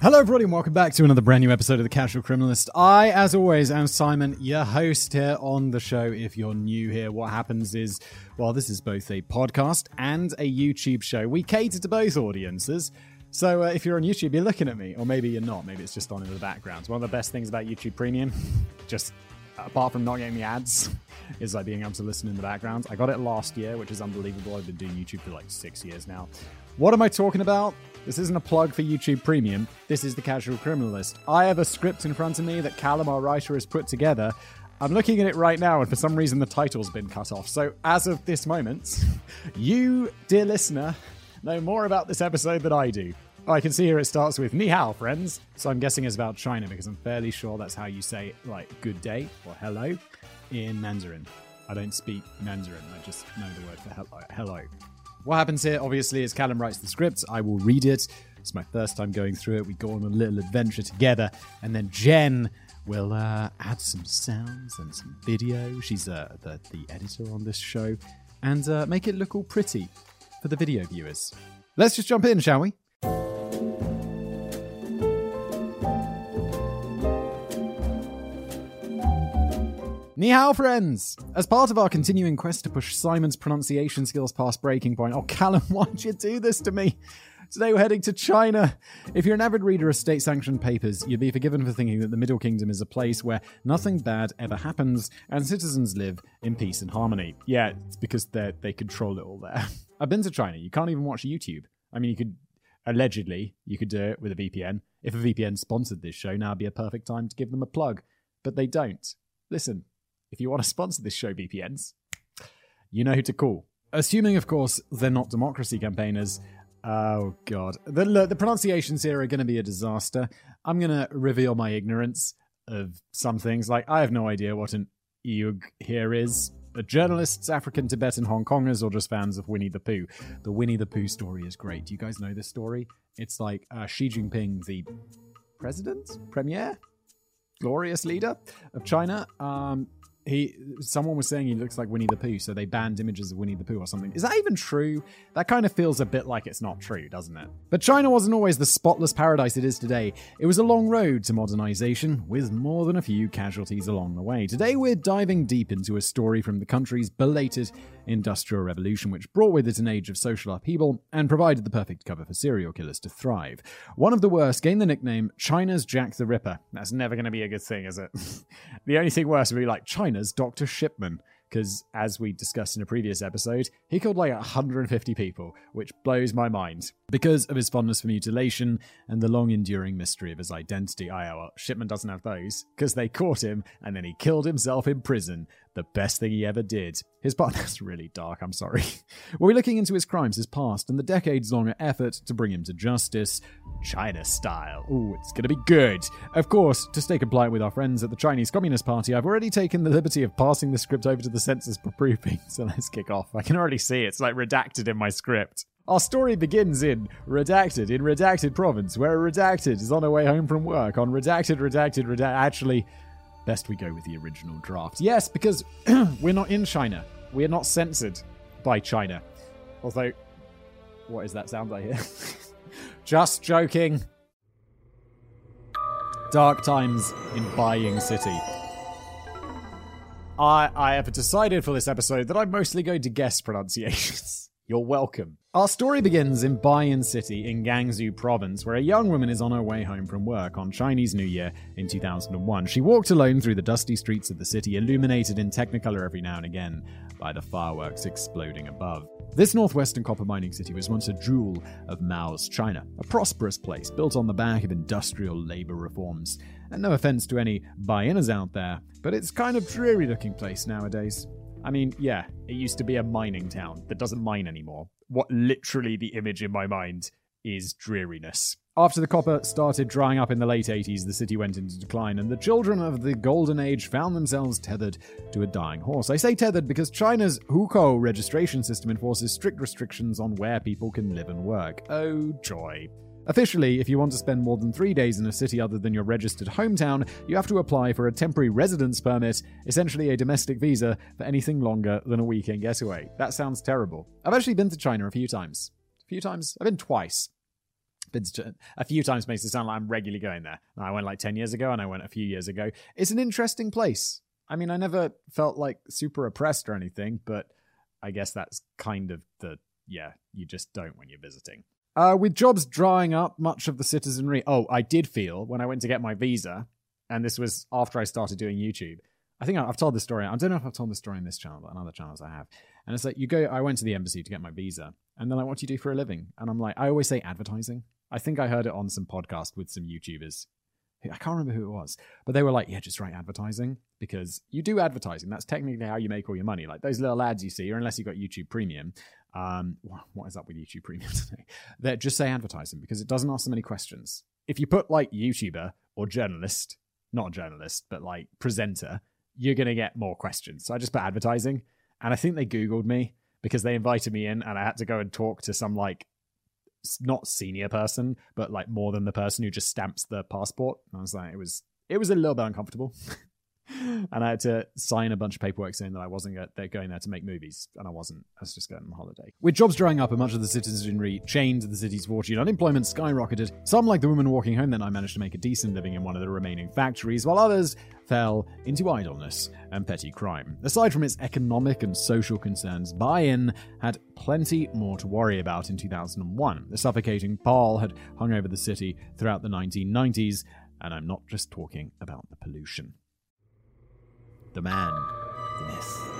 Hello, everybody, and welcome back to another brand new episode of The Casual Criminalist. I, as always, am Simon, your host here on the show. If you're new here, what happens is, well, this is both a podcast and a YouTube show. We cater to both audiences. So uh, if you're on YouTube, you're looking at me, or maybe you're not. Maybe it's just on in the background. One of the best things about YouTube Premium, just apart from not getting the ads, is like being able to listen in the background. I got it last year, which is unbelievable. I've been doing YouTube for like six years now. What am I talking about? This isn't a plug for YouTube Premium. This is the Casual Criminalist. I have a script in front of me that Callum, our writer, has put together. I'm looking at it right now, and for some reason, the title's been cut off. So, as of this moment, you, dear listener, know more about this episode than I do. I can see here it starts with Ni hao, friends. So I'm guessing it's about China because I'm fairly sure that's how you say, like, good day or hello in Mandarin. I don't speak Mandarin, I just know the word for hello. hello. What happens here, obviously, is Callum writes the script. I will read it. It's my first time going through it. We go on a little adventure together. And then Jen will uh, add some sounds and some video. She's uh, the, the editor on this show. And uh, make it look all pretty for the video viewers. Let's just jump in, shall we? Ni hao, friends! As part of our continuing quest to push Simon's pronunciation skills past breaking point, oh, Callum, why'd you do this to me? Today we're heading to China. If you're an avid reader of state sanctioned papers, you'd be forgiven for thinking that the Middle Kingdom is a place where nothing bad ever happens and citizens live in peace and harmony. Yeah, it's because they they control it all there. I've been to China. You can't even watch YouTube. I mean, you could, allegedly, you could do it with a VPN. If a VPN sponsored this show, now would be a perfect time to give them a plug. But they don't. Listen, if you want to sponsor this show, VPNs, you know who to call. Assuming, of course, they're not democracy campaigners. Oh, God. The, look, the pronunciations here are going to be a disaster. I'm going to reveal my ignorance of some things. Like, I have no idea what an Iug here is. Are journalists, African, Tibetan, Hong Kongers, or just fans of Winnie the Pooh? The Winnie the Pooh story is great. Do you guys know this story? It's like uh, Xi Jinping, the president, premier, glorious leader of China, um, he someone was saying he looks like Winnie the Pooh, so they banned images of Winnie the Pooh or something. Is that even true? That kind of feels a bit like it's not true, doesn't it? But China wasn't always the spotless paradise it is today. It was a long road to modernization, with more than a few casualties along the way. Today we're diving deep into a story from the country's belated industrial revolution, which brought with it an age of social upheaval and provided the perfect cover for serial killers to thrive. One of the worst gained the nickname China's Jack the Ripper. That's never going to be a good thing, is it? the only thing worse would be like China's Dr. Shipman because as we discussed in a previous episode, he killed like 150 people, which blows my mind. Because of his fondness for mutilation and the long enduring mystery of his identity. I, well, Shipman doesn't have those, because they caught him and then he killed himself in prison. The best thing he ever did. His part, that's really dark, I'm sorry. we're looking into his crimes, his past, and the decades long effort to bring him to justice, China style. Ooh, it's gonna be good. Of course, to stay compliant with our friends at the Chinese Communist Party, I've already taken the liberty of passing the script over to the censors for proofing, so let's kick off. I can already see it. it's like redacted in my script. Our story begins in Redacted, in Redacted Province, where Redacted is on her way home from work on Redacted, Redacted, Redacted. Actually, best we go with the original draft. Yes, because we're not in China. We are not censored by China. Although, what is that sound I hear? Just joking. Dark times in Baiyin City. I, I have decided for this episode that I'm mostly going to guess pronunciations. You're welcome. Our story begins in Baiyin City in Gansu province, where a young woman is on her way home from work on Chinese New Year in 2001. She walked alone through the dusty streets of the city, illuminated in technicolor every now and again by the fireworks exploding above. This northwestern copper mining city was once a jewel of Mao's China, a prosperous place built on the back of industrial labor reforms. And no offense to any Baiyiners out there, but it's kind of dreary looking place nowadays. I mean, yeah, it used to be a mining town that doesn't mine anymore. What literally the image in my mind is dreariness. After the copper started drying up in the late 80s, the city went into decline, and the children of the Golden Age found themselves tethered to a dying horse. I say tethered because China's hukou registration system enforces strict restrictions on where people can live and work. Oh, joy. Officially, if you want to spend more than three days in a city other than your registered hometown, you have to apply for a temporary residence permit, essentially a domestic visa, for anything longer than a weekend getaway. That sounds terrible. I've actually been to China a few times. A few times? I've been twice. Been to, a few times makes it sound like I'm regularly going there. I went like 10 years ago and I went a few years ago. It's an interesting place. I mean, I never felt like super oppressed or anything, but I guess that's kind of the, yeah, you just don't when you're visiting. Uh, with jobs drying up, much of the citizenry. Oh, I did feel when I went to get my visa, and this was after I started doing YouTube. I think I've told this story. I don't know if I've told this story in this channel, but on other channels I have. And it's like you go. I went to the embassy to get my visa, and then like, "What do you do for a living?" And I'm like, I always say advertising. I think I heard it on some podcast with some YouTubers. I can't remember who it was, but they were like, "Yeah, just write advertising because you do advertising. That's technically how you make all your money. Like those little ads you see, or unless you've got YouTube Premium. Um, what is up with YouTube Premium today? That just say advertising because it doesn't ask so many questions. If you put like YouTuber or journalist, not journalist, but like presenter, you're going to get more questions. So I just put advertising. And I think they Googled me because they invited me in and I had to go and talk to some like not senior person, but like more than the person who just stamps the passport. And I was like, it was it was a little bit uncomfortable. and I had to sign a bunch of paperwork saying that I wasn't going there to make movies, and I wasn't. I was just going on holiday. With jobs drying up and much of the citizenry chained to the city's fortune, unemployment skyrocketed. Some, like the woman walking home, then I managed to make a decent living in one of the remaining factories, while others fell into idleness and petty crime. Aside from its economic and social concerns, Bayan had plenty more to worry about in 2001. The suffocating pall had hung over the city throughout the 1990s, and I'm not just talking about the pollution the man, the myth.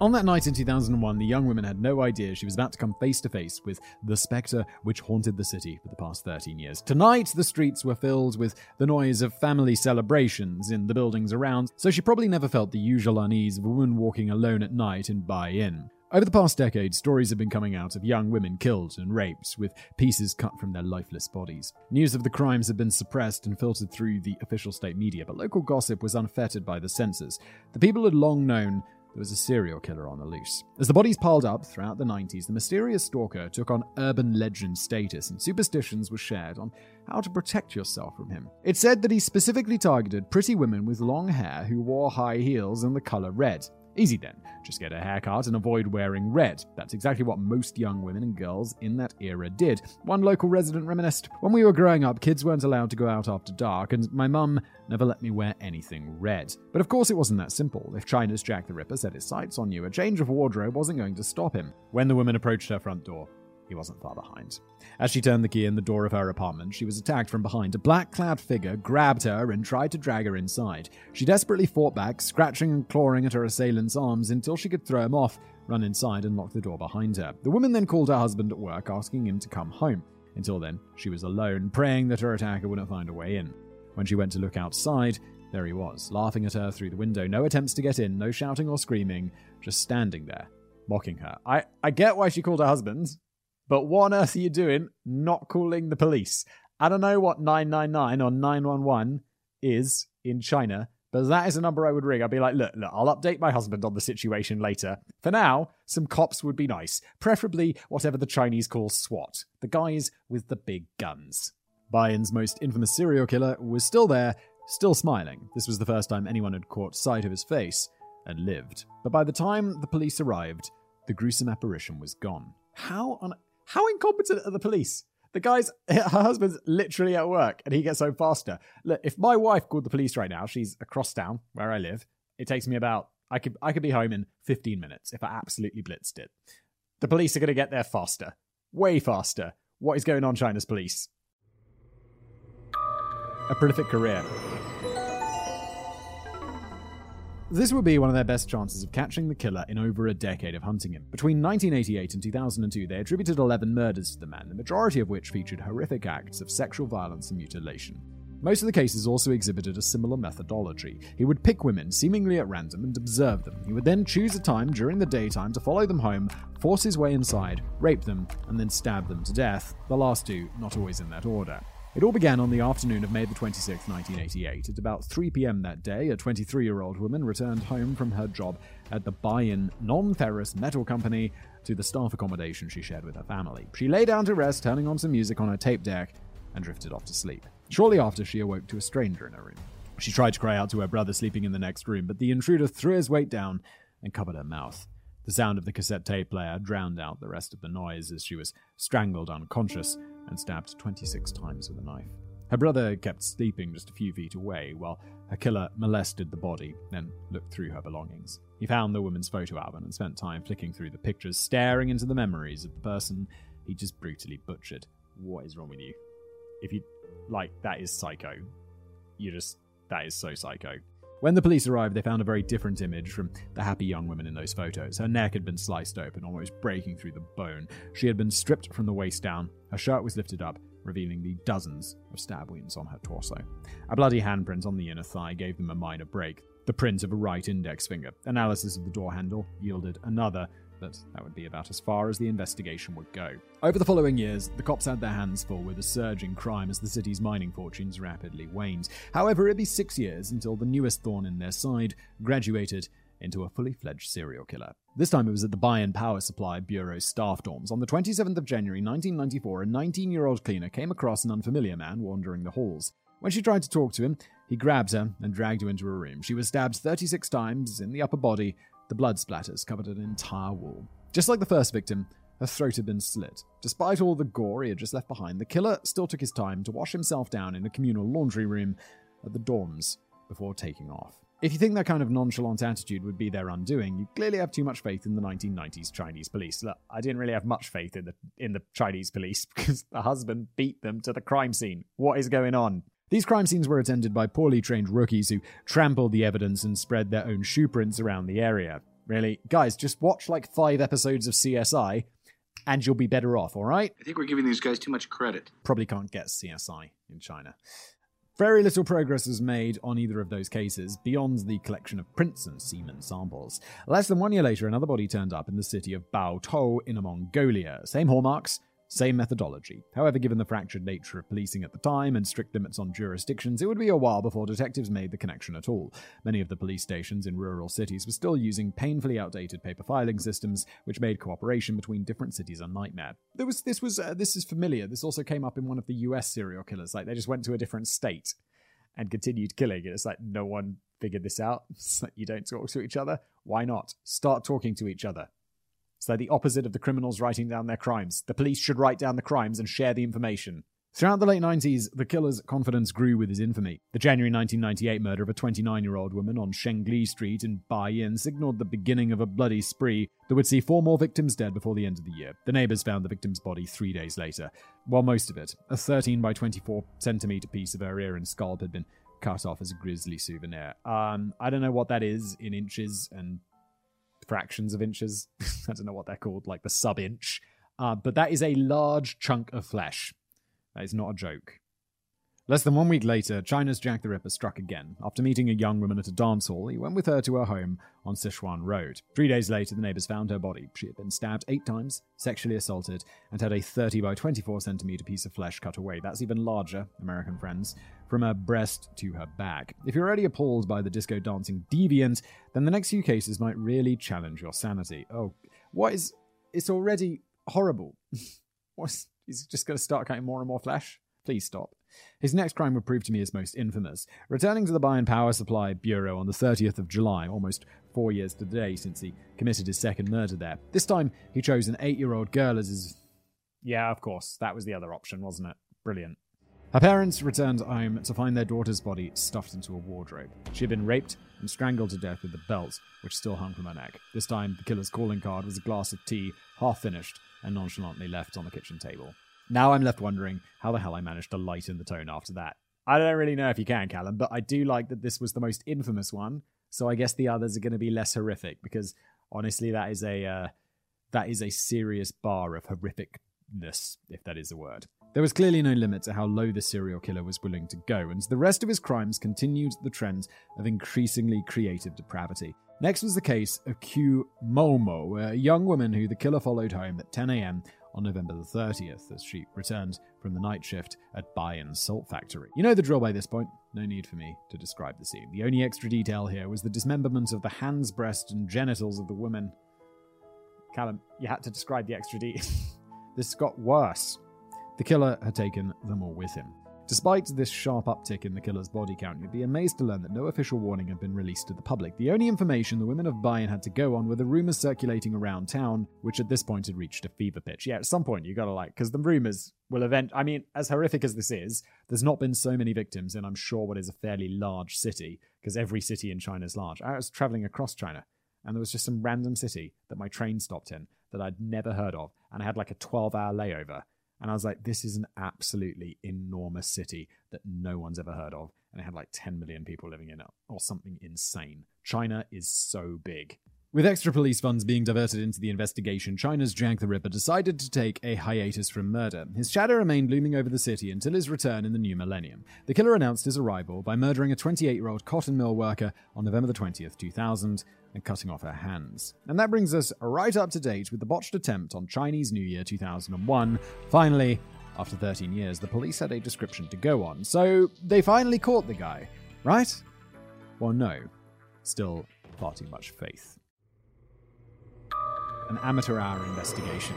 On that night in 2001, the young woman had no idea she was about to come face to face with the spectre which haunted the city for the past 13 years. Tonight, the streets were filled with the noise of family celebrations in the buildings around, so she probably never felt the usual unease of a woman walking alone at night in Bayan. Over the past decade, stories have been coming out of young women killed and raped, with pieces cut from their lifeless bodies. News of the crimes had been suppressed and filtered through the official state media, but local gossip was unfettered by the censors. The people had long known there was a serial killer on the loose. As the bodies piled up throughout the 90s, the mysterious stalker took on urban legend status, and superstitions were shared on how to protect yourself from him. It said that he specifically targeted pretty women with long hair who wore high heels and the color red. Easy then, just get a haircut and avoid wearing red. That's exactly what most young women and girls in that era did. One local resident reminisced When we were growing up, kids weren't allowed to go out after dark, and my mum never let me wear anything red. But of course, it wasn't that simple. If China's Jack the Ripper set his sights on you, a change of wardrobe wasn't going to stop him. When the woman approached her front door, he wasn't far behind. As she turned the key in the door of her apartment, she was attacked from behind. A black clad figure grabbed her and tried to drag her inside. She desperately fought back, scratching and clawing at her assailant's arms until she could throw him off, run inside, and lock the door behind her. The woman then called her husband at work, asking him to come home. Until then, she was alone, praying that her attacker wouldn't find a way in. When she went to look outside, there he was, laughing at her through the window. No attempts to get in, no shouting or screaming, just standing there, mocking her. I, I get why she called her husband. But what on earth are you doing not calling the police? I don't know what 999 or 911 is in China, but that is a number I would ring. I'd be like, look, look, I'll update my husband on the situation later. For now, some cops would be nice. Preferably whatever the Chinese call SWAT, the guys with the big guns. Bayan's most infamous serial killer was still there, still smiling. This was the first time anyone had caught sight of his face and lived. But by the time the police arrived, the gruesome apparition was gone. How on how incompetent are the police? The guy's her husband's literally at work and he gets home faster. Look, if my wife called the police right now, she's across town where I live. It takes me about I could I could be home in 15 minutes if I absolutely blitzed it. The police are going to get there faster. Way faster. What is going on China's police? A prolific career. This would be one of their best chances of catching the killer in over a decade of hunting him. Between 1988 and 2002, they attributed 11 murders to the man, the majority of which featured horrific acts of sexual violence and mutilation. Most of the cases also exhibited a similar methodology. He would pick women seemingly at random and observe them. He would then choose a time during the daytime to follow them home, force his way inside, rape them, and then stab them to death, the last two not always in that order. It all began on the afternoon of May the 26th, 1988. At about 3 pm that day, a 23 year old woman returned home from her job at the Bayan Non Ferrous Metal Company to the staff accommodation she shared with her family. She lay down to rest, turning on some music on her tape deck, and drifted off to sleep. Shortly after, she awoke to a stranger in her room. She tried to cry out to her brother sleeping in the next room, but the intruder threw his weight down and covered her mouth. The sound of the cassette tape player drowned out the rest of the noise as she was strangled unconscious and stabbed 26 times with a knife. Her brother kept sleeping just a few feet away while her killer molested the body, then looked through her belongings. He found the woman's photo album and spent time flicking through the pictures, staring into the memories of the person he just brutally butchered. What is wrong with you? If you like, that is psycho. You just, that is so psycho. When the police arrived, they found a very different image from the happy young woman in those photos. Her neck had been sliced open, almost breaking through the bone. She had been stripped from the waist down. Her shirt was lifted up, revealing the dozens of stab wounds on her torso. A bloody handprint on the inner thigh gave them a minor break. The print of a right index finger. Analysis of the door handle yielded another but that would be about as far as the investigation would go. Over the following years, the cops had their hands full with a surge in crime as the city's mining fortunes rapidly waned. However, it'd be six years until the newest thorn in their side graduated into a fully fledged serial killer. This time it was at the Bayan Power Supply Bureau's staff dorms. On the 27th of January 1994, a 19 year old cleaner came across an unfamiliar man wandering the halls. When she tried to talk to him, he grabbed her and dragged her into a room. She was stabbed 36 times in the upper body the blood splatters covered an entire wall. Just like the first victim, her throat had been slit. Despite all the gore he had just left behind, the killer still took his time to wash himself down in a communal laundry room at the dorms before taking off. If you think that kind of nonchalant attitude would be their undoing, you clearly have too much faith in the 1990s Chinese police. Look, I didn't really have much faith in the in the Chinese police because the husband beat them to the crime scene. What is going on? These crime scenes were attended by poorly trained rookies who trampled the evidence and spread their own shoe prints around the area. Really, guys, just watch like five episodes of CSI and you'll be better off, all right? I think we're giving these guys too much credit. Probably can't get CSI in China. Very little progress was made on either of those cases beyond the collection of prints and semen samples. Less than one year later, another body turned up in the city of Baotou in Mongolia. Same hallmarks, same methodology. However, given the fractured nature of policing at the time and strict limits on jurisdictions, it would be a while before detectives made the connection at all. Many of the police stations in rural cities were still using painfully outdated paper filing systems, which made cooperation between different cities a nightmare. There was this was uh, this is familiar. This also came up in one of the U.S. serial killers. Like they just went to a different state and continued killing. It's like no one figured this out. Like you don't talk to each other. Why not? Start talking to each other. So the opposite of the criminals writing down their crimes. The police should write down the crimes and share the information. Throughout the late 90s, the killer's confidence grew with his infamy. The January 1998 murder of a 29 year old woman on Shengli Street in Bayan signaled the beginning of a bloody spree that would see four more victims dead before the end of the year. The neighbors found the victim's body three days later. While most of it, a 13 by 24 centimeter piece of her ear and scalp, had been cut off as a grisly souvenir. Um, I don't know what that is in inches and fractions of inches. I don't know what they're called, like the sub inch. Uh, but that is a large chunk of flesh. That is not a joke. Less than one week later, China's Jack the Ripper struck again. After meeting a young woman at a dance hall, he went with her to her home on Sichuan Road. Three days later, the neighbors found her body. She had been stabbed eight times, sexually assaulted, and had a 30 by 24 centimeter piece of flesh cut away. That's even larger, American friends, from her breast to her back. If you're already appalled by the disco dancing deviant, then the next few cases might really challenge your sanity. Oh, what is. It's already horrible. What's. He's just going to start cutting more and more flesh? Please stop. His next crime would prove to me his most infamous. Returning to the Bayan Power Supply Bureau on the 30th of July, almost four years to the day since he committed his second murder there. This time, he chose an eight year old girl as his. Yeah, of course. That was the other option, wasn't it? Brilliant. Her parents returned home to find their daughter's body stuffed into a wardrobe. She had been raped and strangled to death with a belt, which still hung from her neck. This time, the killer's calling card was a glass of tea, half finished, and nonchalantly left on the kitchen table. Now I'm left wondering how the hell I managed to lighten the tone after that. I don't really know if you can, Callum, but I do like that this was the most infamous one. So I guess the others are going to be less horrific because honestly, that is a uh, that is a serious bar of horrificness, if that is a word. There was clearly no limit to how low the serial killer was willing to go, and the rest of his crimes continued the trend of increasingly creative depravity. Next was the case of Q Momo, a young woman who the killer followed home at 10 a.m on November the 30th as she returned from the night shift at Bayan's salt factory. You know the drill by this point. No need for me to describe the scene. The only extra detail here was the dismemberment of the hands, breast, and genitals of the woman. Callum, you had to describe the extra detail. this got worse. The killer had taken them all with him. Despite this sharp uptick in the killer's body count, you'd be amazed to learn that no official warning had been released to the public. The only information the women of Bayan had to go on were the rumors circulating around town, which at this point had reached a fever pitch. Yeah, at some point you gotta like, because the rumors will event. I mean, as horrific as this is, there's not been so many victims in I'm sure what is a fairly large city, because every city in China is large. I was traveling across China, and there was just some random city that my train stopped in that I'd never heard of, and I had like a 12 hour layover and I was like, this is an absolutely enormous city that no one's ever heard of. And it had like 10 million people living in it, or something insane. China is so big. With extra police funds being diverted into the investigation, China's Jack the Ripper decided to take a hiatus from murder. His shadow remained looming over the city until his return in the new millennium. The killer announced his arrival by murdering a 28 year old cotton mill worker on November the 20th, 2000, and cutting off her hands. And that brings us right up to date with the botched attempt on Chinese New Year 2001. Finally, after 13 years, the police had a description to go on, so they finally caught the guy, right? Well, no. Still far too much faith an amateur hour investigation.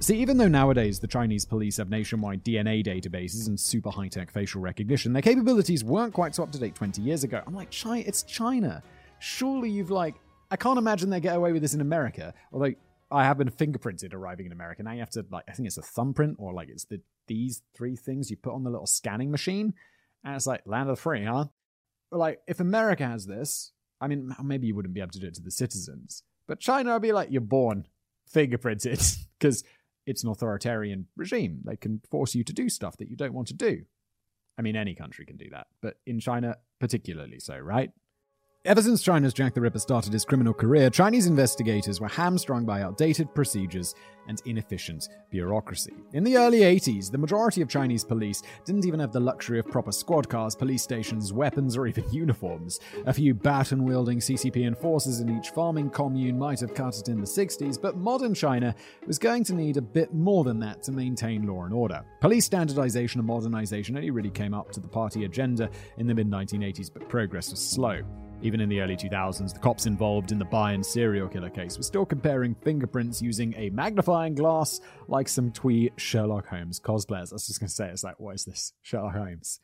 See, even though nowadays the Chinese police have nationwide DNA databases and super high tech facial recognition, their capabilities weren't quite so up to date 20 years ago. I'm like, China, it's China. Surely you've like, I can't imagine they get away with this in America. Although I have been fingerprinted arriving in America. Now you have to like, I think it's a thumbprint or like it's the these three things you put on the little scanning machine, and it's like land of the free, huh? But like, if America has this, I mean, maybe you wouldn't be able to do it to the citizens, but China would be like, you're born fingerprinted because it's an authoritarian regime. They can force you to do stuff that you don't want to do. I mean, any country can do that, but in China, particularly so, right? Ever since China's Jack the Ripper started his criminal career, Chinese investigators were hamstrung by outdated procedures and inefficient bureaucracy. In the early 80s, the majority of Chinese police didn't even have the luxury of proper squad cars, police stations, weapons, or even uniforms. A few baton wielding CCP enforcers in each farming commune might have cut it in the 60s, but modern China was going to need a bit more than that to maintain law and order. Police standardization and modernization only really came up to the party agenda in the mid 1980s, but progress was slow. Even in the early 2000s, the cops involved in the Bayan serial killer case were still comparing fingerprints using a magnifying glass like some twee Sherlock Holmes cosplayers. I was just going to say, it's like, what is this? Sherlock Holmes.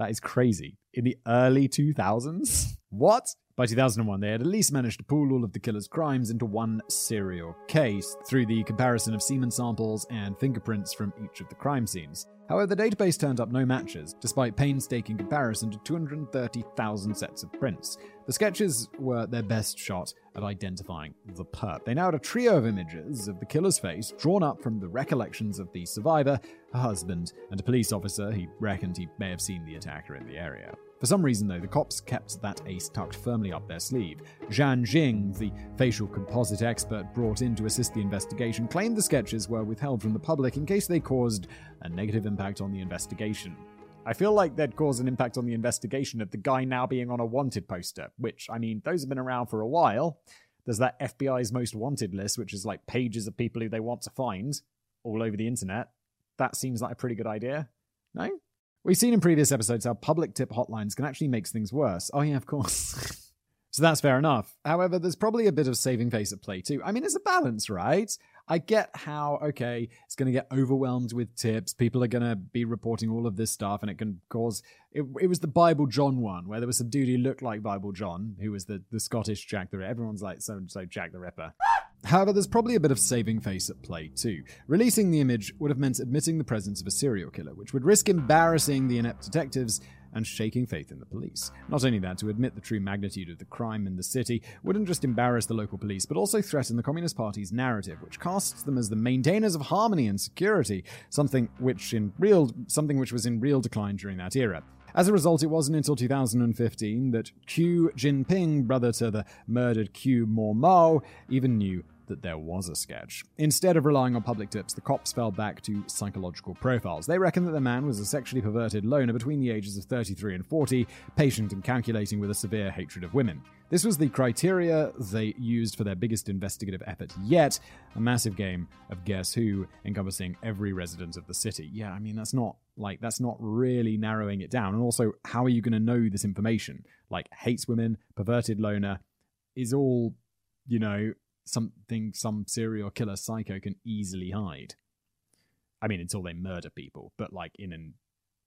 That is crazy. In the early 2000s? What? By 2001, they had at least managed to pool all of the killer's crimes into one serial case through the comparison of semen samples and fingerprints from each of the crime scenes. However, the database turned up no matches, despite painstaking comparison to 230,000 sets of prints. The sketches were their best shot at identifying the perp. They now had a trio of images of the killer's face drawn up from the recollections of the survivor, husband, and a police officer he reckoned he may have seen the attacker in the area. For some reason, though, the cops kept that ace tucked firmly up their sleeve. Zhang Jing, the facial composite expert brought in to assist the investigation, claimed the sketches were withheld from the public in case they caused a negative impact on the investigation. I feel like they'd cause an impact on the investigation of the guy now being on a wanted poster, which, I mean, those have been around for a while. There's that FBI's most wanted list, which is like pages of people who they want to find all over the internet. That seems like a pretty good idea. No? We've seen in previous episodes how public tip hotlines can actually make things worse. Oh, yeah, of course. so that's fair enough. However, there's probably a bit of saving face at play too. I mean, it's a balance, right? I get how, okay, it's going to get overwhelmed with tips. People are going to be reporting all of this stuff, and it can cause. It, it, was the Bible John one, where there was some dude who looked like Bible John, who was the, the Scottish Jack the Ripper. Everyone's like, so so Jack the Ripper. However, there's probably a bit of saving face at play too. Releasing the image would have meant admitting the presence of a serial killer, which would risk embarrassing the inept detectives and shaking faith in the police. Not only that, to admit the true magnitude of the crime in the city wouldn't just embarrass the local police, but also threaten the Communist Party's narrative, which casts them as the maintainers of harmony and security, something which in real something which was in real decline during that era. As a result, it wasn't until 2015 that Q Jinping, brother to the murdered Q Mo Mao, even knew that there was a sketch. Instead of relying on public tips, the cops fell back to psychological profiles. They reckon that the man was a sexually perverted loner between the ages of 33 and 40, patient and calculating with a severe hatred of women. This was the criteria they used for their biggest investigative effort yet a massive game of Guess Who encompassing every resident of the city. Yeah, I mean, that's not like, that's not really narrowing it down. And also, how are you going to know this information? Like, hates women, perverted loner, is all, you know, something some serial killer psycho can easily hide. I mean, until they murder people, but like in an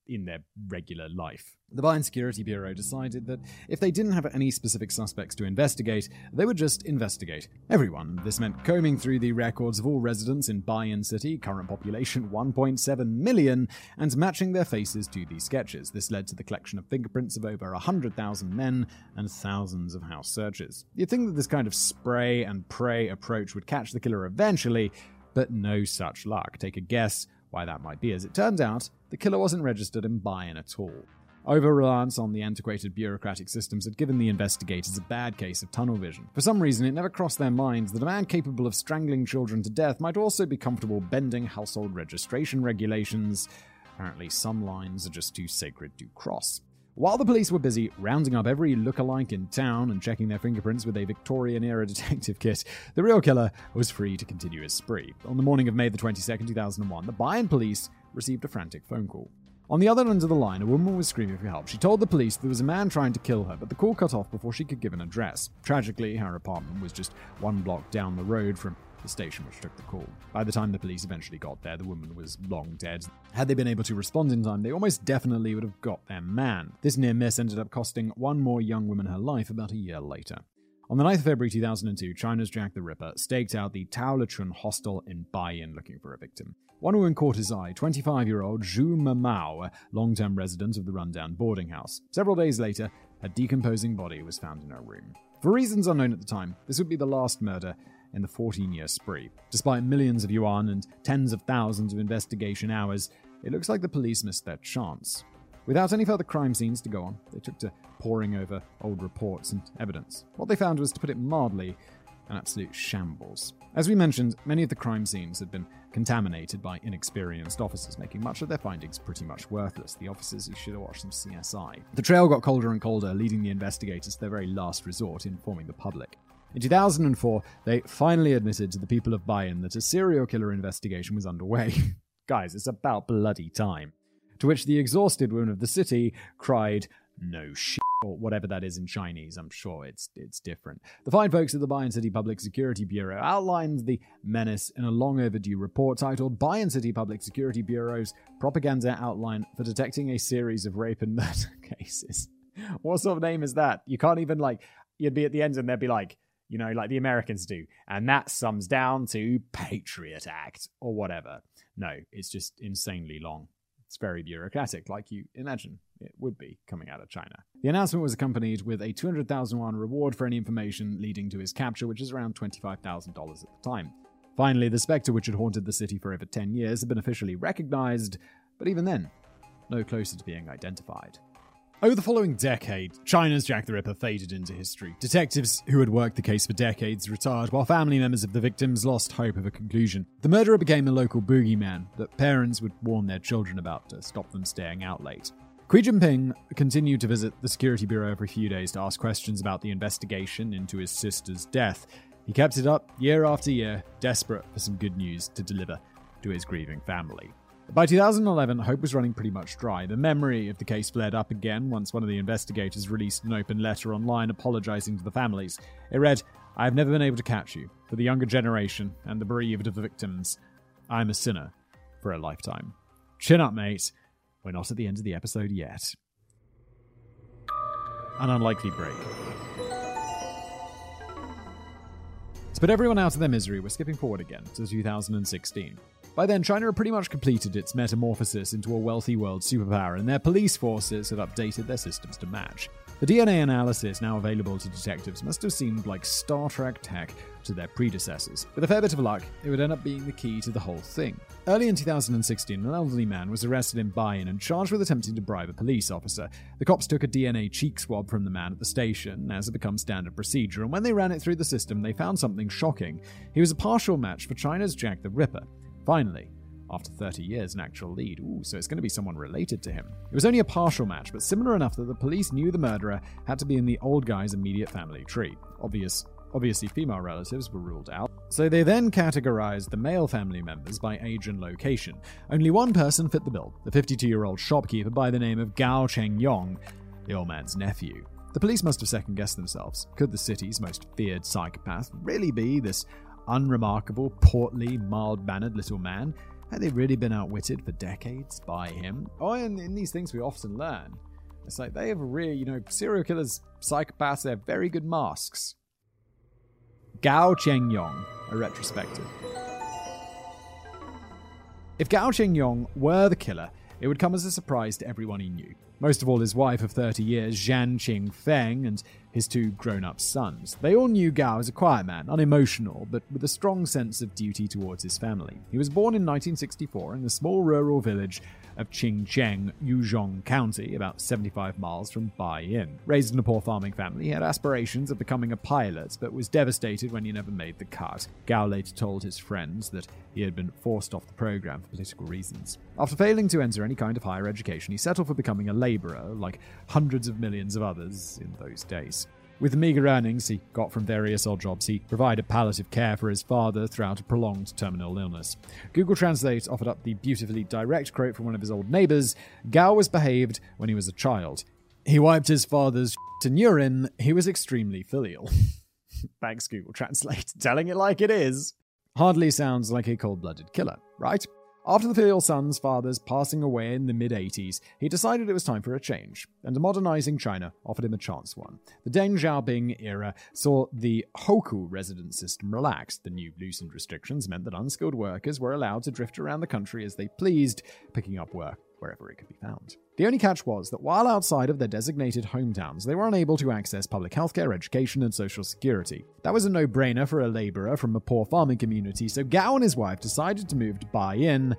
in their regular life. The Bayern Security Bureau decided that if they didn't have any specific suspects to investigate, they would just investigate everyone. This meant combing through the records of all residents in Bayern City, current population 1.7 million, and matching their faces to these sketches. This led to the collection of fingerprints of over 100,000 men and thousands of house searches. You'd think that this kind of spray and pray approach would catch the killer eventually, but no such luck. Take a guess why that might be. As it turns out, the killer wasn't registered in Bayern at all. Over reliance on the antiquated bureaucratic systems had given the investigators a bad case of tunnel vision. For some reason, it never crossed their minds that a man capable of strangling children to death might also be comfortable bending household registration regulations. Apparently, some lines are just too sacred to cross. While the police were busy rounding up every look-alike in town and checking their fingerprints with a Victorian era detective kit, the real killer was free to continue his spree. On the morning of May the 22nd, 2001, the Bayern police received a frantic phone call. On the other end of the line, a woman was screaming for help. She told the police there was a man trying to kill her, but the call cut off before she could give an address. Tragically, her apartment was just one block down the road from the station which took the call. By the time the police eventually got there, the woman was long dead. Had they been able to respond in time, they almost definitely would have got their man. This near miss ended up costing one more young woman her life about a year later. On the 9th of February 2002, China's Jack the Ripper staked out the Taolichun hostel in Bayern looking for a victim. One woman caught his eye 25 year old Zhu Mamao, a long term resident of the rundown boarding house. Several days later, a decomposing body was found in her room. For reasons unknown at the time, this would be the last murder in the 14 year spree. Despite millions of yuan and tens of thousands of investigation hours, it looks like the police missed their chance. Without any further crime scenes to go on, they took to poring over old reports and evidence. What they found was, to put it mildly, an absolute shambles. As we mentioned, many of the crime scenes had been contaminated by inexperienced officers, making much of their findings pretty much worthless. The officers who should have watched some CSI. The trail got colder and colder, leading the investigators to their very last resort, informing the public. In 2004, they finally admitted to the people of Bayern that a serial killer investigation was underway. Guys, it's about bloody time. To which the exhausted woman of the city cried, No shit, or whatever that is in Chinese. I'm sure it's it's different. The fine folks at the Bayern City Public Security Bureau outlined the menace in a long overdue report titled Bayern City Public Security Bureau's Propaganda Outline for Detecting a Series of Rape and Murder Cases. What sort of name is that? You can't even like you'd be at the end and they'd be like, you know, like the Americans do. And that sums down to Patriot Act or whatever. No, it's just insanely long. It's very bureaucratic, like you imagine it would be coming out of China. The announcement was accompanied with a 200,000 yuan reward for any information leading to his capture, which is around $25,000 at the time. Finally, the spectre which had haunted the city for over 10 years had been officially recognized, but even then, no closer to being identified. Over the following decade, China's Jack the Ripper faded into history. Detectives who had worked the case for decades retired, while family members of the victims lost hope of a conclusion. The murderer became a local boogeyman that parents would warn their children about to stop them staying out late. Xi Jinping continued to visit the Security Bureau every few days to ask questions about the investigation into his sister's death. He kept it up year after year, desperate for some good news to deliver to his grieving family. By 2011, hope was running pretty much dry. The memory of the case flared up again once one of the investigators released an open letter online apologizing to the families. It read, I have never been able to catch you. For the younger generation and the bereaved of the victims, I am a sinner for a lifetime. Chin up, mate. We're not at the end of the episode yet. An unlikely break. To put everyone out of their misery, we're skipping forward again to 2016. By then, China had pretty much completed its metamorphosis into a wealthy world superpower, and their police forces had updated their systems to match. The DNA analysis now available to detectives must have seemed like Star Trek tech to their predecessors. With a fair bit of luck, it would end up being the key to the whole thing. Early in 2016, an elderly man was arrested in Bayern and charged with attempting to bribe a police officer. The cops took a DNA cheek swab from the man at the station, as it becomes standard procedure, and when they ran it through the system, they found something shocking. He was a partial match for China's Jack the Ripper. Finally, after 30 years, an actual lead. Ooh, so it's going to be someone related to him. It was only a partial match, but similar enough that the police knew the murderer had to be in the old guy's immediate family tree. Obvious, obviously, female relatives were ruled out. So they then categorized the male family members by age and location. Only one person fit the bill the 52 year old shopkeeper by the name of Gao Chengyong, the old man's nephew. The police must have second guessed themselves. Could the city's most feared psychopath really be this unremarkable, portly, mild mannered little man? Had they really been outwitted for decades by him? Oh, and in these things we often learn. It's like they have a real, you know, serial killers, psychopaths, they have very good masks. Gao Chengyong, a retrospective. If Gao Chengyong were the killer, it would come as a surprise to everyone he knew. Most of all, his wife of 30 years, Zhan Qing Feng, and his two grown up sons. They all knew Gao as a quiet man, unemotional, but with a strong sense of duty towards his family. He was born in 1964 in the small rural village of Qingcheng, Yuzhong County, about 75 miles from Baiyin. Raised in a poor farming family, he had aspirations of becoming a pilot, but was devastated when he never made the cut. Gao later told his friends that he had been forced off the program for political reasons. After failing to enter any kind of higher education, he settled for becoming a laborer, like hundreds of millions of others in those days. With the meager earnings he got from various odd jobs, he provided palliative care for his father throughout a prolonged terminal illness. Google Translate offered up the beautifully direct quote from one of his old neighbors Gao was behaved when he was a child. He wiped his father's and urine. He was extremely filial. Thanks, Google Translate. Telling it like it is. Hardly sounds like a cold blooded killer, right? After the filial son's father's passing away in the mid 80s, he decided it was time for a change, and modernizing China offered him a chance one. The Deng Xiaoping era saw the Hukou residence system relaxed. The new loosened restrictions meant that unskilled workers were allowed to drift around the country as they pleased, picking up work wherever it could be found. The only catch was that while outside of their designated hometowns, they were unable to access public healthcare, education, and social security. That was a no brainer for a laborer from a poor farming community, so Gao and his wife decided to move to Baiyin,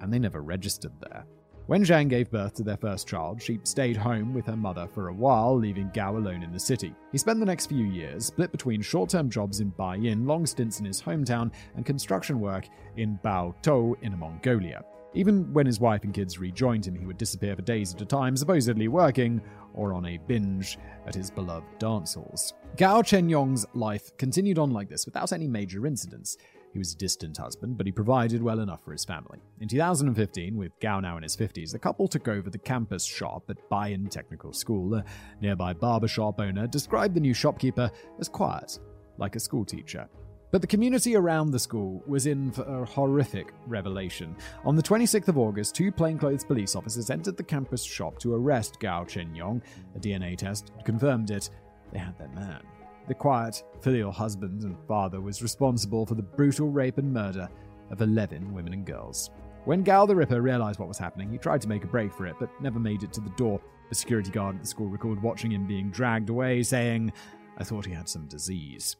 and they never registered there. When Zhang gave birth to their first child, she stayed home with her mother for a while, leaving Gao alone in the city. He spent the next few years split between short term jobs in Baiyin, long stints in his hometown, and construction work in Baotou in Mongolia. Even when his wife and kids rejoined him, he would disappear for days at a time, supposedly working or on a binge at his beloved dance halls. Gao Chengyong's life continued on like this without any major incidents. He was a distant husband, but he provided well enough for his family. In 2015, with Gao now in his 50s, the couple took over the campus shop at Baiyin Technical School. A nearby barbershop owner described the new shopkeeper as quiet, like a schoolteacher. But the community around the school was in for a horrific revelation. On the 26th of August, two plainclothes police officers entered the campus shop to arrest Gao Chengyong. A DNA test confirmed it. They had their man. The quiet, filial husband and father was responsible for the brutal rape and murder of 11 women and girls. When Gao the Ripper realized what was happening, he tried to make a break for it, but never made it to the door. The security guard at the school recalled watching him being dragged away, saying, I thought he had some disease.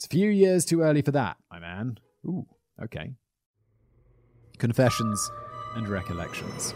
It's a few years too early for that, my man. Ooh, okay. Confessions and Recollections.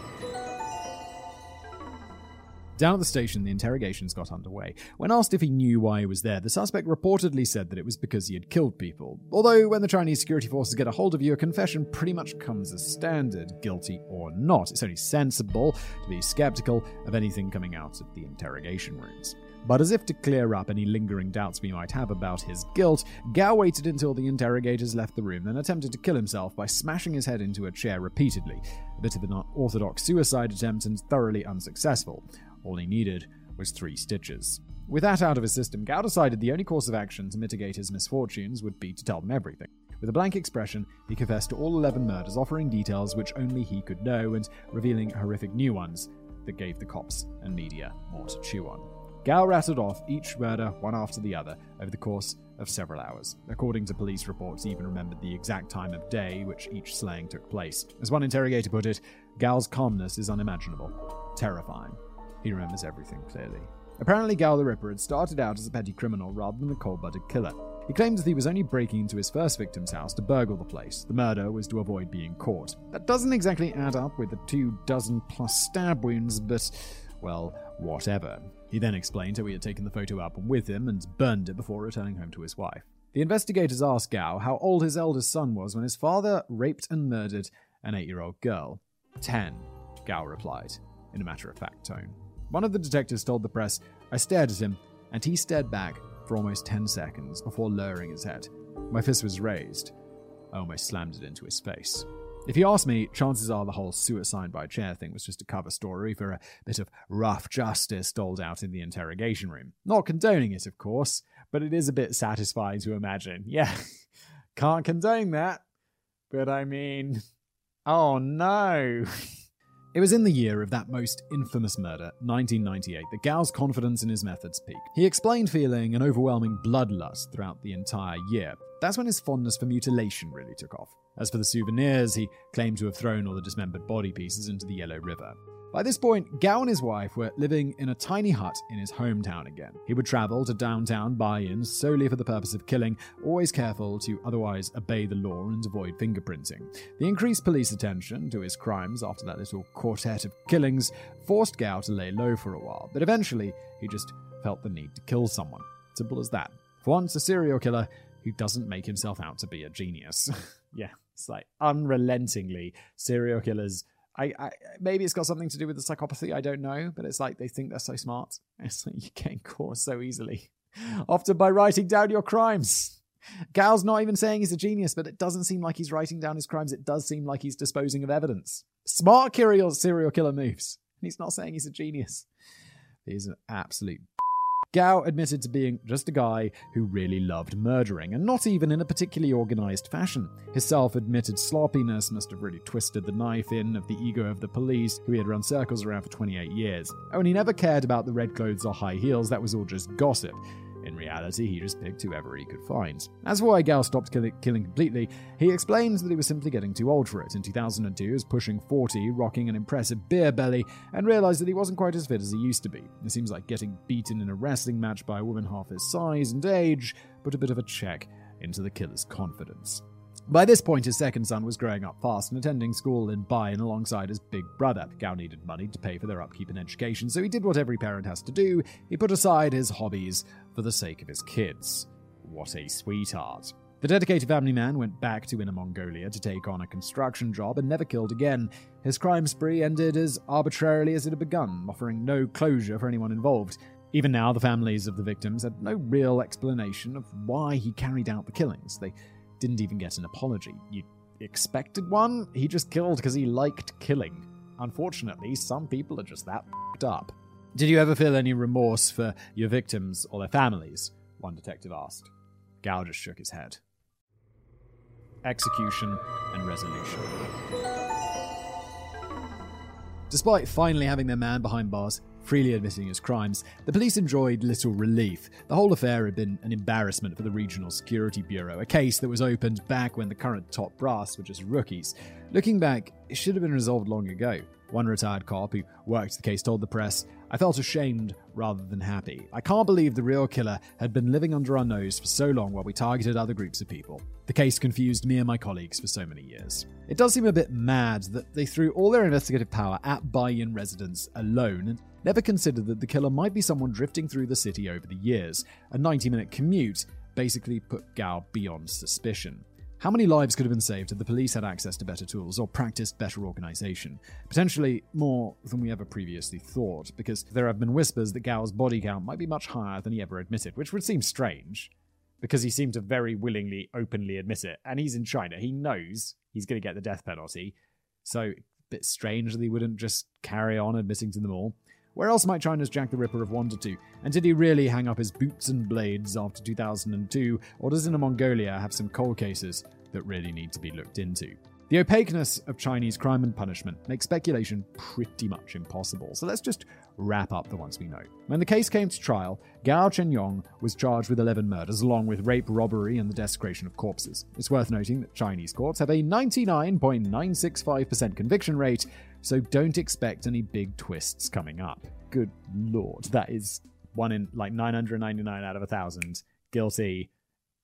Down at the station, the interrogations got underway. When asked if he knew why he was there, the suspect reportedly said that it was because he had killed people. Although, when the Chinese security forces get a hold of you, a confession pretty much comes as standard, guilty or not. It's only sensible to be skeptical of anything coming out of the interrogation rooms. But as if to clear up any lingering doubts we might have about his guilt, Gao waited until the interrogators left the room, then attempted to kill himself by smashing his head into a chair repeatedly. A bit of an orthodox suicide attempt and thoroughly unsuccessful. All he needed was three stitches. With that out of his system, Gao decided the only course of action to mitigate his misfortunes would be to tell them everything. With a blank expression, he confessed to all 11 murders, offering details which only he could know and revealing horrific new ones that gave the cops and media more to chew on. Gao rattled off each murder one after the other over the course of several hours. According to police reports, he even remembered the exact time of day which each slaying took place. As one interrogator put it, Gao's calmness is unimaginable, terrifying. He remembers everything clearly. Apparently, Gao the Ripper had started out as a petty criminal rather than a cold blooded killer. He claims that he was only breaking into his first victim's house to burgle the place. The murder was to avoid being caught. That doesn't exactly add up with the two dozen plus stab wounds, but, well, whatever. He then explained how he had taken the photo album with him and burned it before returning home to his wife. The investigators asked Gao how old his eldest son was when his father raped and murdered an eight year old girl. Ten, Gao replied, in a matter of fact tone. One of the detectives told the press, I stared at him, and he stared back for almost 10 seconds before lowering his head. My fist was raised. I almost slammed it into his face. If you ask me, chances are the whole suicide by chair thing was just a cover story for a bit of rough justice doled out in the interrogation room. Not condoning it, of course, but it is a bit satisfying to imagine. Yeah, can't condone that, but I mean, Oh no. It was in the year of that most infamous murder, 1998, that Gao's confidence in his methods peaked. He explained feeling an overwhelming bloodlust throughout the entire year. That's when his fondness for mutilation really took off. As for the souvenirs, he claimed to have thrown all the dismembered body pieces into the Yellow River. By this point, Gao and his wife were living in a tiny hut in his hometown again. He would travel to downtown Baiyin solely for the purpose of killing, always careful to otherwise obey the law and avoid fingerprinting. The increased police attention to his crimes after that little quartet of killings forced Gao to lay low for a while, but eventually he just felt the need to kill someone. Simple as that. For once, a serial killer who doesn't make himself out to be a genius. yeah, it's like unrelentingly serial killers I, I, maybe it's got something to do with the psychopathy. I don't know, but it's like they think they're so smart. It's like you're getting caught so easily, often by writing down your crimes. Gao's not even saying he's a genius, but it doesn't seem like he's writing down his crimes. It does seem like he's disposing of evidence. Smart serial killer moves. He's not saying he's a genius. He's an absolute Gao admitted to being just a guy who really loved murdering, and not even in a particularly organized fashion. His self admitted sloppiness must have really twisted the knife in of the ego of the police, who he had run circles around for 28 years. Oh, and he never cared about the red clothes or high heels, that was all just gossip. In reality, he just picked whoever he could find. As for why Gao stopped kill- killing completely, he explains that he was simply getting too old for it. In 2002, he was pushing 40, rocking an impressive beer belly, and realized that he wasn't quite as fit as he used to be. It seems like getting beaten in a wrestling match by a woman half his size and age put a bit of a check into the killer's confidence. By this point, his second son was growing up fast and attending school in Baiyin alongside his big brother. Gao needed money to pay for their upkeep and education, so he did what every parent has to do. He put aside his hobbies for the sake of his kids. What a sweetheart. The dedicated family man went back to Inner Mongolia to take on a construction job and never killed again. His crime spree ended as arbitrarily as it had begun, offering no closure for anyone involved. Even now, the families of the victims had no real explanation of why he carried out the killings. They didn't even get an apology. You expected one? He just killed because he liked killing. Unfortunately, some people are just that f***ed up. Did you ever feel any remorse for your victims or their families? One detective asked. Gao just shook his head. Execution and resolution. Despite finally having their man behind bars, freely admitting his crimes, the police enjoyed little relief. The whole affair had been an embarrassment for the Regional Security Bureau, a case that was opened back when the current top brass were just rookies. Looking back, it should have been resolved long ago. One retired cop who worked the case told the press, I felt ashamed rather than happy. I can't believe the real killer had been living under our nose for so long while we targeted other groups of people. The case confused me and my colleagues for so many years. It does seem a bit mad that they threw all their investigative power at Baiyin residents alone and never considered that the killer might be someone drifting through the city over the years. A 90 minute commute basically put Gao beyond suspicion. How many lives could have been saved if the police had access to better tools or practiced better organization? Potentially more than we ever previously thought, because there have been whispers that Gao's body count might be much higher than he ever admitted, which would seem strange, because he seemed to very willingly, openly admit it. And he's in China. He knows he's going to get the death penalty. So, a bit strange that he wouldn't just carry on admitting to them all. Where else might China's Jack the Ripper have wandered to? And did he really hang up his boots and blades after 2002, or does Inner Mongolia have some cold cases that really need to be looked into? The opaqueness of Chinese crime and punishment makes speculation pretty much impossible, so let's just wrap up the ones we know. When the case came to trial, Gao Chengyong was charged with 11 murders, along with rape, robbery, and the desecration of corpses. It's worth noting that Chinese courts have a 99.965% conviction rate, so don't expect any big twists coming up. Good lord, that is one in like 999 out of a thousand guilty.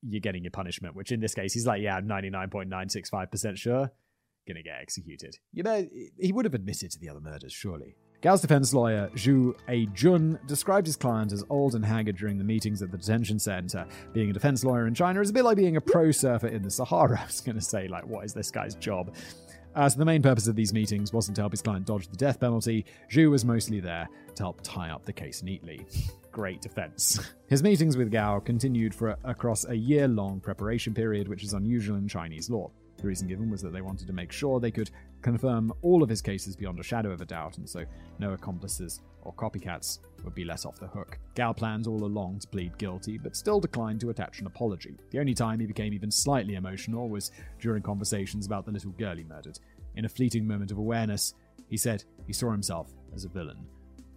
You're getting your punishment, which in this case, he's like, yeah, I'm 99.965% sure, gonna get executed. You know, he would have admitted to the other murders, surely. Gao's defense lawyer, Zhu Jun, described his client as old and haggard during the meetings at the detention center. Being a defense lawyer in China is a bit like being a pro surfer in the Sahara. I was to say, like, what is this guy's job? Uh, so the main purpose of these meetings wasn't to help his client dodge the death penalty. Zhu was mostly there to help tie up the case neatly. Great defense. His meetings with Gao continued for a, across a year-long preparation period, which is unusual in Chinese law. The reason given was that they wanted to make sure they could confirm all of his cases beyond a shadow of a doubt, and so no accomplices or copycats would be let off the hook. Gao planned all along to plead guilty, but still declined to attach an apology. The only time he became even slightly emotional was during conversations about the little girl he murdered. In a fleeting moment of awareness, he said he saw himself as a villain.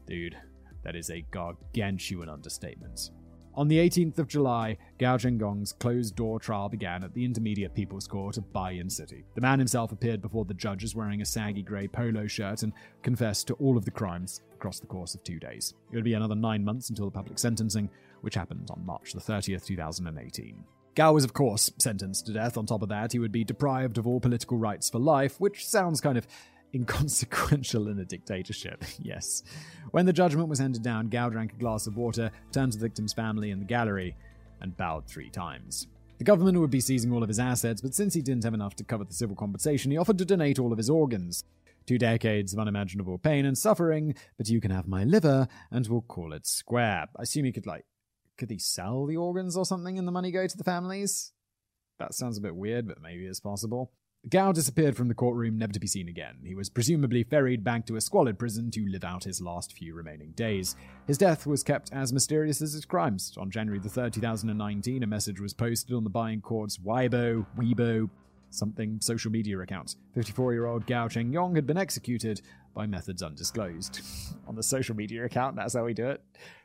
Dude, that is a gargantuan understatement. On the 18th of July, Gao Chengyong's closed door trial began at the Intermediate People's Court of Baiyin City. The man himself appeared before the judges wearing a saggy grey polo shirt and confessed to all of the crimes across the course of two days. It would be another nine months until the public sentencing, which happened on March the 30th, 2018. Gao was, of course, sentenced to death. On top of that, he would be deprived of all political rights for life, which sounds kind of inconsequential in a dictatorship, yes. When the judgment was handed down, Gao drank a glass of water, turned to the victim's family in the gallery, and bowed three times. The government would be seizing all of his assets, but since he didn't have enough to cover the civil compensation, he offered to donate all of his organs. Two decades of unimaginable pain and suffering, but you can have my liver, and we'll call it square. I assume he could, like, could he sell the organs or something and the money go to the families? That sounds a bit weird, but maybe it's possible. Gao disappeared from the courtroom, never to be seen again. He was presumably ferried back to a squalid prison to live out his last few remaining days. His death was kept as mysterious as his crimes. On January the 3rd, 2019, a message was posted on the Baiyin Court's Weibo, Weibo, something social media account. 54 year old Gao Chengyong had been executed by methods undisclosed. on the social media account, that's how we do it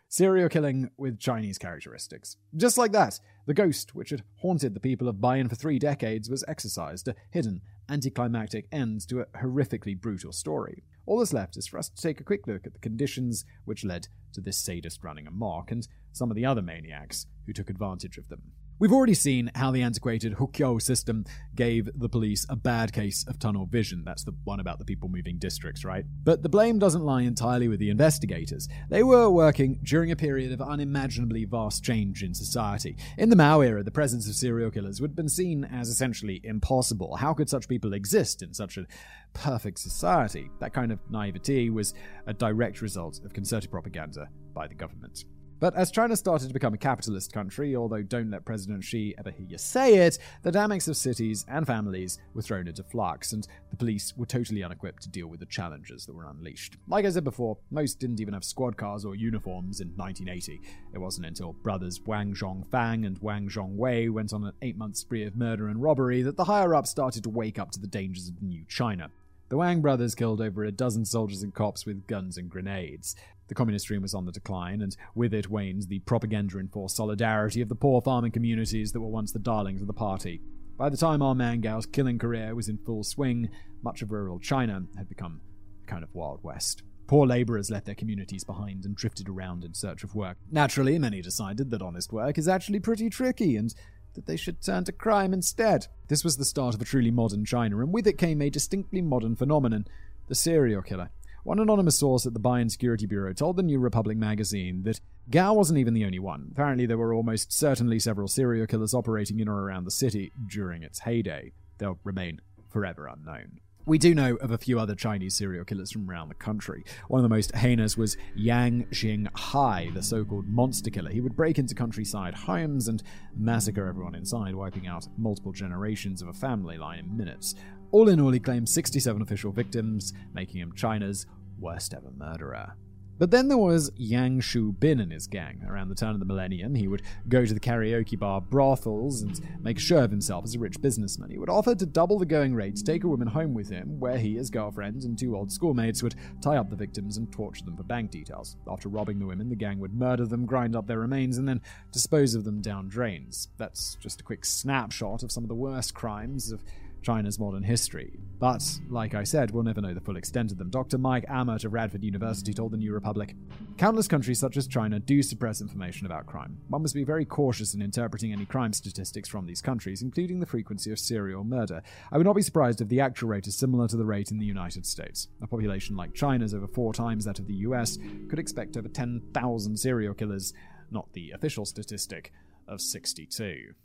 serial killing with Chinese characteristics. Just like that, the ghost, which had haunted the people of Baiyin for three decades, was exorcised, a hidden, anticlimactic end to a horrifically brutal story. All that's left is for us to take a quick look at the conditions which led to this sadist running amok and some of the other maniacs who took advantage of them. We've already seen how the antiquated Hukou system gave the police a bad case of tunnel vision. That's the one about the people moving districts, right? But the blame doesn't lie entirely with the investigators. They were working during a period of unimaginably vast change in society. In the Mao era, the presence of serial killers would have been seen as essentially impossible. How could such people exist in such a perfect society? That kind of naivety was a direct result of concerted propaganda by the government. But as China started to become a capitalist country, although don't let President Xi ever hear you say it, the dynamics of cities and families were thrown into flux, and the police were totally unequipped to deal with the challenges that were unleashed. Like I said before, most didn't even have squad cars or uniforms in 1980. It wasn't until brothers Wang Zhongfang and Wang Zhongwei went on an eight month spree of murder and robbery that the higher ups started to wake up to the dangers of the new China. The Wang brothers killed over a dozen soldiers and cops with guns and grenades. The communist dream was on the decline, and with it waned the propaganda enforced solidarity of the poor farming communities that were once the darlings of the party. By the time our man Gao's killing career was in full swing, much of rural China had become a kind of Wild West. Poor labourers left their communities behind and drifted around in search of work. Naturally, many decided that honest work is actually pretty tricky and that they should turn to crime instead. This was the start of a truly modern China, and with it came a distinctly modern phenomenon the serial killer. One anonymous source at the Baiyin Security Bureau told the New Republic magazine that Gao wasn't even the only one. Apparently, there were almost certainly several serial killers operating in or around the city during its heyday. They'll remain forever unknown. We do know of a few other Chinese serial killers from around the country. One of the most heinous was Yang Xinghai, the so called monster killer. He would break into countryside homes and massacre everyone inside, wiping out multiple generations of a family line in minutes. All in all, he claimed 67 official victims, making him China's worst ever murderer. But then there was Yang Shu Bin and his gang. Around the turn of the millennium, he would go to the karaoke bar brothels and make sure of himself as a rich businessman. He would offer to double the going rate to take a woman home with him, where he, his girlfriend, and two old schoolmates would tie up the victims and torture them for bank details. After robbing the women, the gang would murder them, grind up their remains, and then dispose of them down drains. That's just a quick snapshot of some of the worst crimes of China's modern history. But, like I said, we'll never know the full extent of them. Dr. Mike Aamodt of Radford University told the New Republic Countless countries such as China do suppress information about crime. One must be very cautious in interpreting any crime statistics from these countries, including the frequency of serial murder. I would not be surprised if the actual rate is similar to the rate in the United States. A population like China's, over four times that of the US, could expect over 10,000 serial killers, not the official statistic of 62.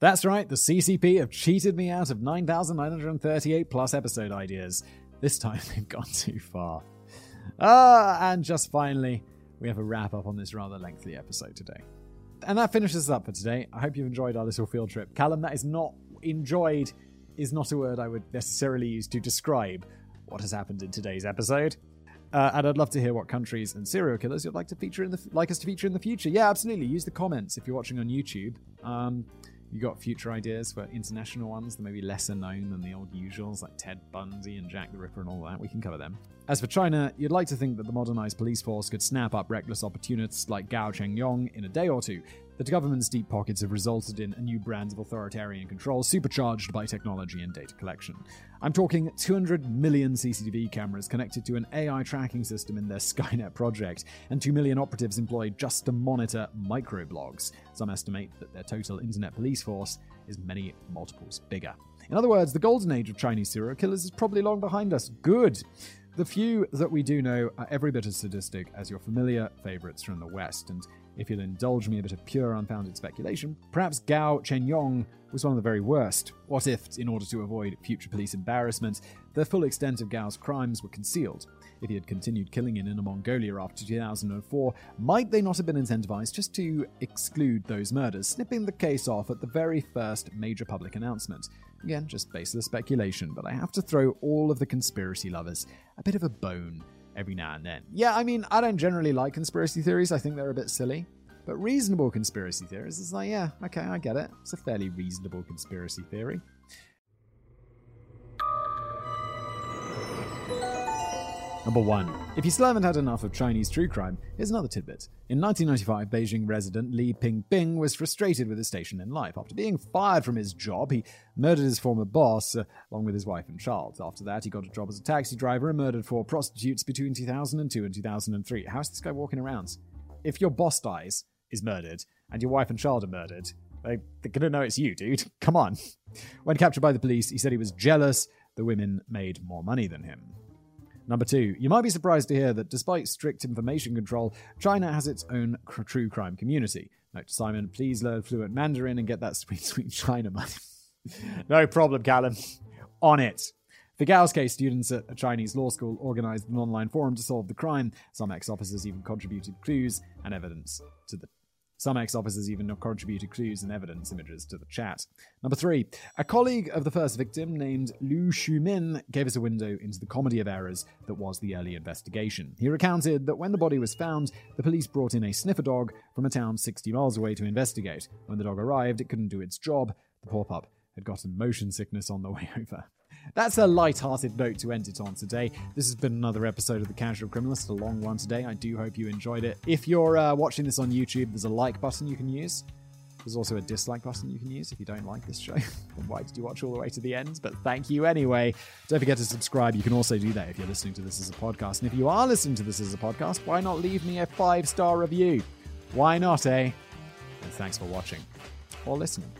That's right, the CCP have cheated me out of 9,938 plus episode ideas. This time they've gone too far. Ah, and just finally, we have a wrap up on this rather lengthy episode today. And that finishes us up for today. I hope you've enjoyed our little field trip. Callum, that is not enjoyed, is not a word I would necessarily use to describe what has happened in today's episode. Uh, and I'd love to hear what countries and serial killers you'd like to feature in the like us to feature in the future. Yeah, absolutely. Use the comments if you're watching on YouTube. Um, You got future ideas for international ones that may be lesser known than the old usuals like Ted Bundy and Jack the Ripper and all that? We can cover them. As for China, you'd like to think that the modernized police force could snap up reckless opportunists like Gao Chengyong in a day or two. The government's deep pockets have resulted in a new brand of authoritarian control supercharged by technology and data collection. I'm talking 200 million CCTV cameras connected to an AI tracking system in their Skynet project, and 2 million operatives employed just to monitor microblogs. Some estimate that their total internet police force is many multiples bigger. In other words, the golden age of Chinese serial killers is probably long behind us. Good. The few that we do know are every bit as sadistic as your familiar favourites from the West, and if you'll indulge me a bit of pure unfounded speculation, perhaps Gao Chengyong was one of the very worst. What if, in order to avoid future police embarrassment, the full extent of Gao's crimes were concealed? If he had continued killing in Inner Mongolia after 2004, might they not have been incentivized just to exclude those murders, snipping the case off at the very first major public announcement? Again, just baseless speculation, but I have to throw all of the conspiracy lovers a bit of a bone every now and then. Yeah, I mean, I don't generally like conspiracy theories, I think they're a bit silly. But reasonable conspiracy theories is like, yeah, okay, I get it. It's a fairly reasonable conspiracy theory. Number 1. If you still haven't had enough of Chinese true crime, here's another tidbit. In 1995, Beijing resident Li Pingping was frustrated with his station in life. After being fired from his job, he murdered his former boss, uh, along with his wife and child. After that, he got a job as a taxi driver and murdered four prostitutes between 2002 and 2003. How's this guy walking around? If your boss dies, is murdered, and your wife and child are murdered, they, they're gonna know it's you, dude. Come on. When captured by the police, he said he was jealous the women made more money than him. Number two, you might be surprised to hear that despite strict information control, China has its own cr- true crime community. Note to Simon, please learn fluent Mandarin and get that sweet, sweet China money. no problem, Callum. On it. For Gao's case, students at a Chinese law school organized an online forum to solve the crime. Some ex officers even contributed clues and evidence to the some ex officers even contributed clues and evidence images to the chat. Number three, a colleague of the first victim named Liu Shumin gave us a window into the comedy of errors that was the early investigation. He recounted that when the body was found, the police brought in a sniffer dog from a town 60 miles away to investigate. When the dog arrived, it couldn't do its job. The poor pup had gotten motion sickness on the way over. That's a light-hearted note to end it on today. This has been another episode of The Casual Criminalist, a long one today. I do hope you enjoyed it. If you're uh, watching this on YouTube, there's a like button you can use. There's also a dislike button you can use if you don't like this show. why did you watch all the way to the end? But thank you anyway. Don't forget to subscribe. You can also do that if you're listening to this as a podcast. And if you are listening to this as a podcast, why not leave me a five star review? Why not, eh? And thanks for watching or listening.